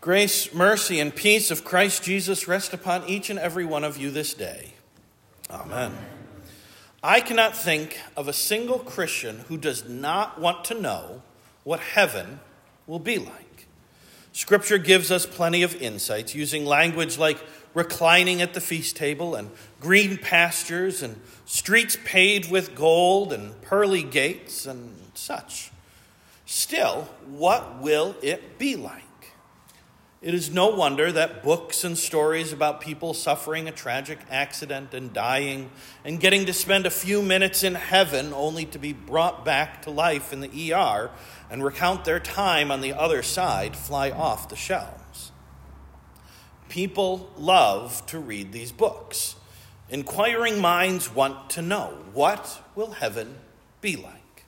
Grace, mercy, and peace of Christ Jesus rest upon each and every one of you this day. Amen. I cannot think of a single Christian who does not want to know what heaven will be like. Scripture gives us plenty of insights using language like reclining at the feast table and green pastures and streets paved with gold and pearly gates and such. Still, what will it be like? It is no wonder that books and stories about people suffering a tragic accident and dying and getting to spend a few minutes in heaven only to be brought back to life in the ER and recount their time on the other side fly off the shelves. People love to read these books. Inquiring minds want to know what will heaven be like?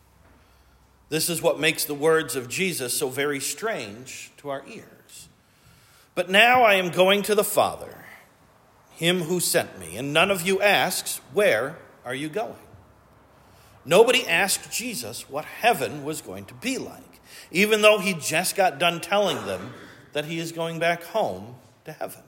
This is what makes the words of Jesus so very strange to our ears. But now I am going to the Father, him who sent me, and none of you asks, Where are you going? Nobody asked Jesus what heaven was going to be like, even though he just got done telling them that he is going back home to heaven.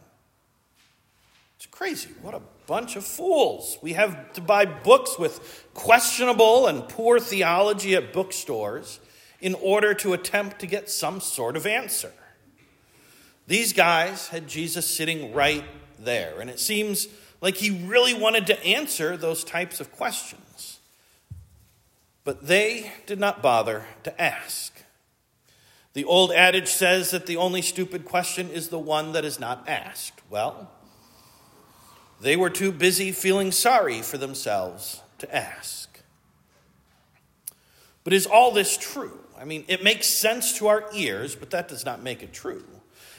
It's crazy. What a bunch of fools. We have to buy books with questionable and poor theology at bookstores in order to attempt to get some sort of answer. These guys had Jesus sitting right there, and it seems like he really wanted to answer those types of questions. But they did not bother to ask. The old adage says that the only stupid question is the one that is not asked. Well, they were too busy feeling sorry for themselves to ask. But is all this true? I mean, it makes sense to our ears, but that does not make it true.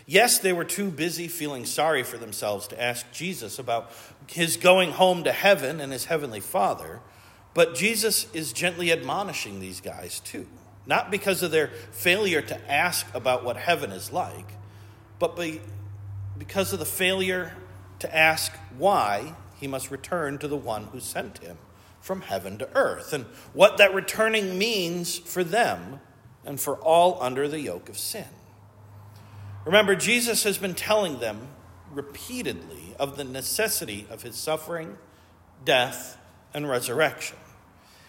Yes, they were too busy feeling sorry for themselves to ask Jesus about his going home to heaven and his heavenly Father, but Jesus is gently admonishing these guys too. Not because of their failure to ask about what heaven is like, but because of the failure to ask why he must return to the one who sent him from heaven to earth and what that returning means for them and for all under the yoke of sin. Remember, Jesus has been telling them repeatedly of the necessity of his suffering, death, and resurrection.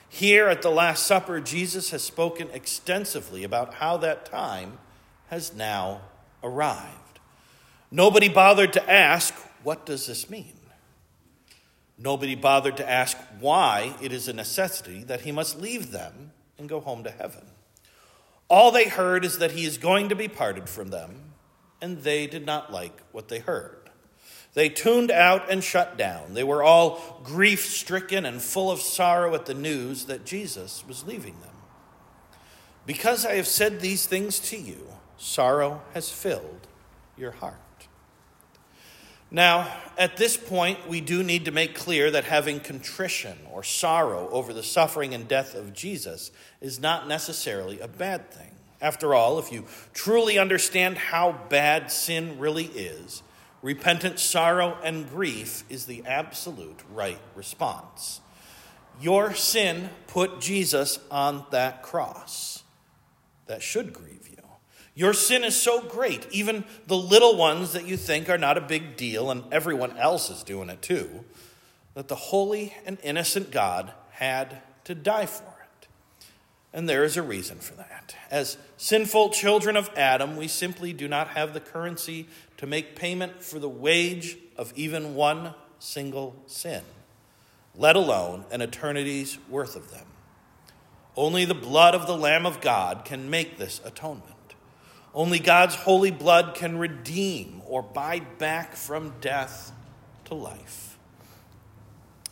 Here at the Last Supper, Jesus has spoken extensively about how that time has now arrived. Nobody bothered to ask, What does this mean? Nobody bothered to ask why it is a necessity that he must leave them and go home to heaven. All they heard is that he is going to be parted from them and they did not like what they heard. They tuned out and shut down. They were all grief stricken and full of sorrow at the news that Jesus was leaving them. Because I have said these things to you, sorrow has filled your heart. Now, at this point, we do need to make clear that having contrition or sorrow over the suffering and death of Jesus is not necessarily a bad thing. After all, if you truly understand how bad sin really is, repentant sorrow and grief is the absolute right response. Your sin put Jesus on that cross. That should grieve you. Your sin is so great, even the little ones that you think are not a big deal, and everyone else is doing it too, that the holy and innocent God had to die for. And there is a reason for that. As sinful children of Adam, we simply do not have the currency to make payment for the wage of even one single sin, let alone an eternity's worth of them. Only the blood of the Lamb of God can make this atonement. Only God's holy blood can redeem or buy back from death to life.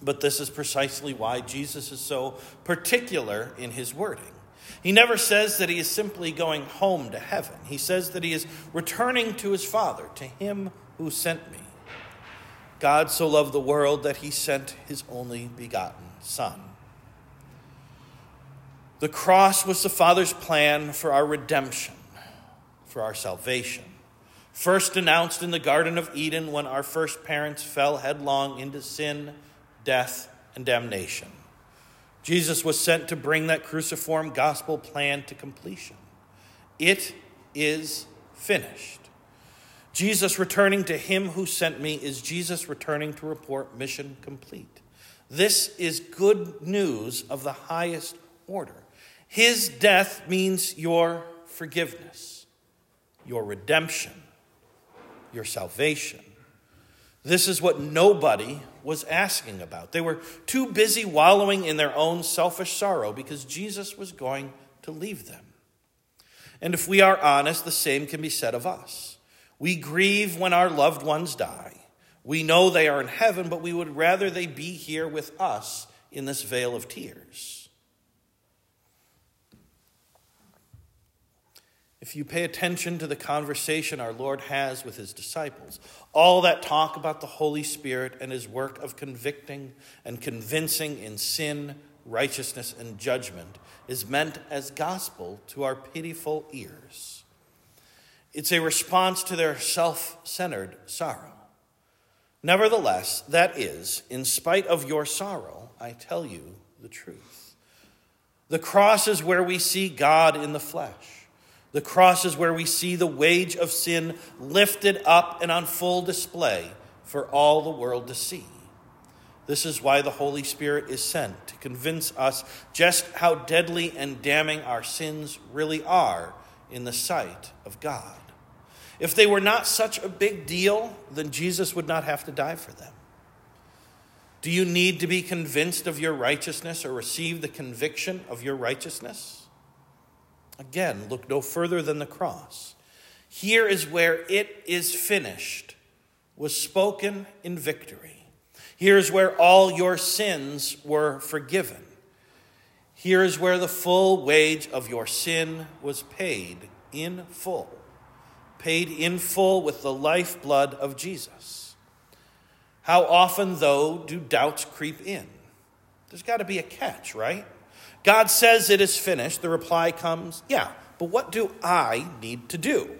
But this is precisely why Jesus is so particular in his wording. He never says that he is simply going home to heaven. He says that he is returning to his Father, to him who sent me. God so loved the world that he sent his only begotten Son. The cross was the Father's plan for our redemption, for our salvation. First announced in the Garden of Eden when our first parents fell headlong into sin death, and damnation. Jesus was sent to bring that cruciform gospel plan to completion. It is finished. Jesus returning to him who sent me is Jesus returning to report mission complete. This is good news of the highest order. His death means your forgiveness, your redemption, your salvation. This is what nobody was asking about. They were too busy wallowing in their own selfish sorrow because Jesus was going to leave them. And if we are honest, the same can be said of us. We grieve when our loved ones die. We know they are in heaven, but we would rather they be here with us in this vale of tears. If you pay attention to the conversation our Lord has with his disciples, all that talk about the Holy Spirit and his work of convicting and convincing in sin, righteousness, and judgment is meant as gospel to our pitiful ears. It's a response to their self centered sorrow. Nevertheless, that is, in spite of your sorrow, I tell you the truth. The cross is where we see God in the flesh. The cross is where we see the wage of sin lifted up and on full display for all the world to see. This is why the Holy Spirit is sent to convince us just how deadly and damning our sins really are in the sight of God. If they were not such a big deal, then Jesus would not have to die for them. Do you need to be convinced of your righteousness or receive the conviction of your righteousness? Again, look no further than the cross. Here is where it is finished was spoken in victory. Here is where all your sins were forgiven. Here is where the full wage of your sin was paid in full. Paid in full with the lifeblood of Jesus. How often, though, do doubts creep in? There's got to be a catch, right? God says it is finished. The reply comes, Yeah, but what do I need to do?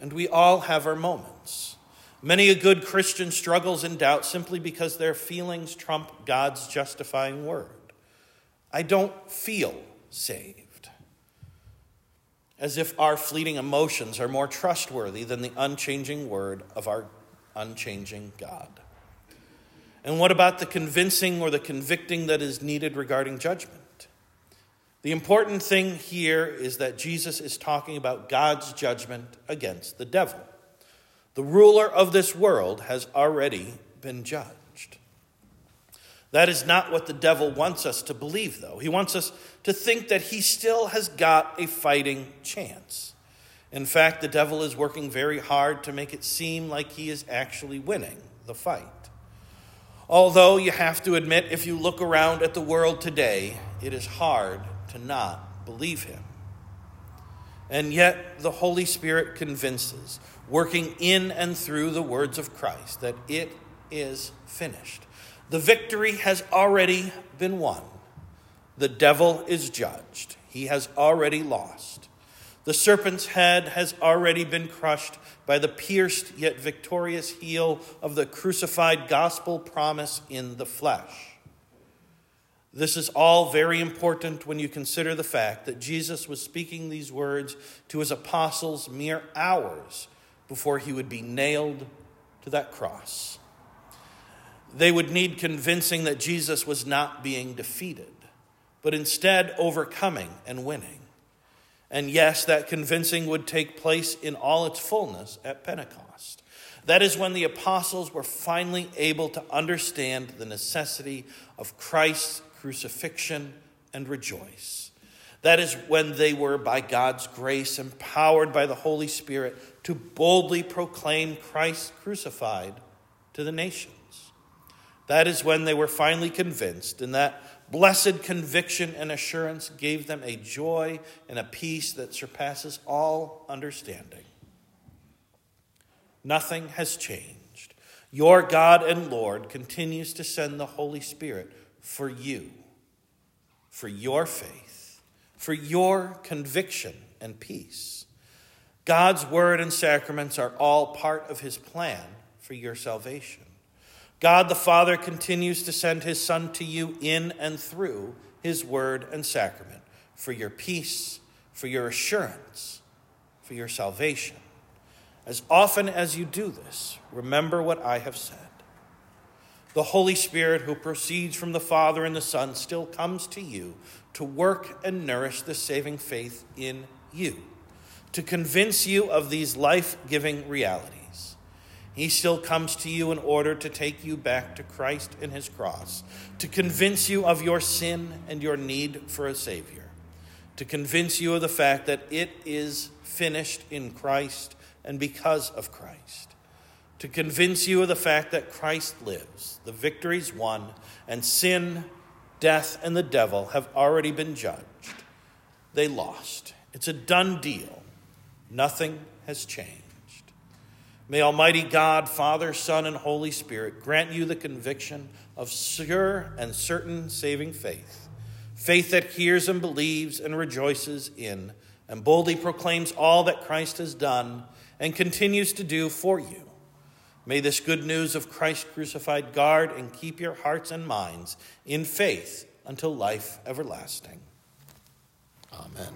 And we all have our moments. Many a good Christian struggles in doubt simply because their feelings trump God's justifying word. I don't feel saved. As if our fleeting emotions are more trustworthy than the unchanging word of our unchanging God. And what about the convincing or the convicting that is needed regarding judgment? The important thing here is that Jesus is talking about God's judgment against the devil. The ruler of this world has already been judged. That is not what the devil wants us to believe, though. He wants us to think that he still has got a fighting chance. In fact, the devil is working very hard to make it seem like he is actually winning the fight. Although you have to admit, if you look around at the world today, it is hard to not believe him. And yet, the Holy Spirit convinces, working in and through the words of Christ, that it is finished. The victory has already been won. The devil is judged, he has already lost. The serpent's head has already been crushed by the pierced yet victorious heel of the crucified gospel promise in the flesh. This is all very important when you consider the fact that Jesus was speaking these words to his apostles mere hours before he would be nailed to that cross. They would need convincing that Jesus was not being defeated, but instead overcoming and winning. And yes, that convincing would take place in all its fullness at Pentecost. That is when the apostles were finally able to understand the necessity of Christ's crucifixion and rejoice. That is when they were, by God's grace, empowered by the Holy Spirit to boldly proclaim Christ crucified to the nations. That is when they were finally convinced, and that blessed conviction and assurance gave them a joy and a peace that surpasses all understanding. Nothing has changed. Your God and Lord continues to send the Holy Spirit for you, for your faith, for your conviction and peace. God's word and sacraments are all part of his plan for your salvation. God the Father continues to send his Son to you in and through his word and sacrament for your peace, for your assurance, for your salvation. As often as you do this, remember what I have said. The Holy Spirit, who proceeds from the Father and the Son, still comes to you to work and nourish the saving faith in you, to convince you of these life giving realities. He still comes to you in order to take you back to Christ and his cross, to convince you of your sin and your need for a Savior, to convince you of the fact that it is finished in Christ and because of Christ. To convince you of the fact that Christ lives, the victory's won, and sin, death, and the devil have already been judged. They lost. It's a done deal. Nothing has changed. May Almighty God, Father, Son, and Holy Spirit grant you the conviction of sure and certain saving faith, faith that hears and believes and rejoices in, and boldly proclaims all that Christ has done and continues to do for you. May this good news of Christ crucified guard and keep your hearts and minds in faith until life everlasting. Amen.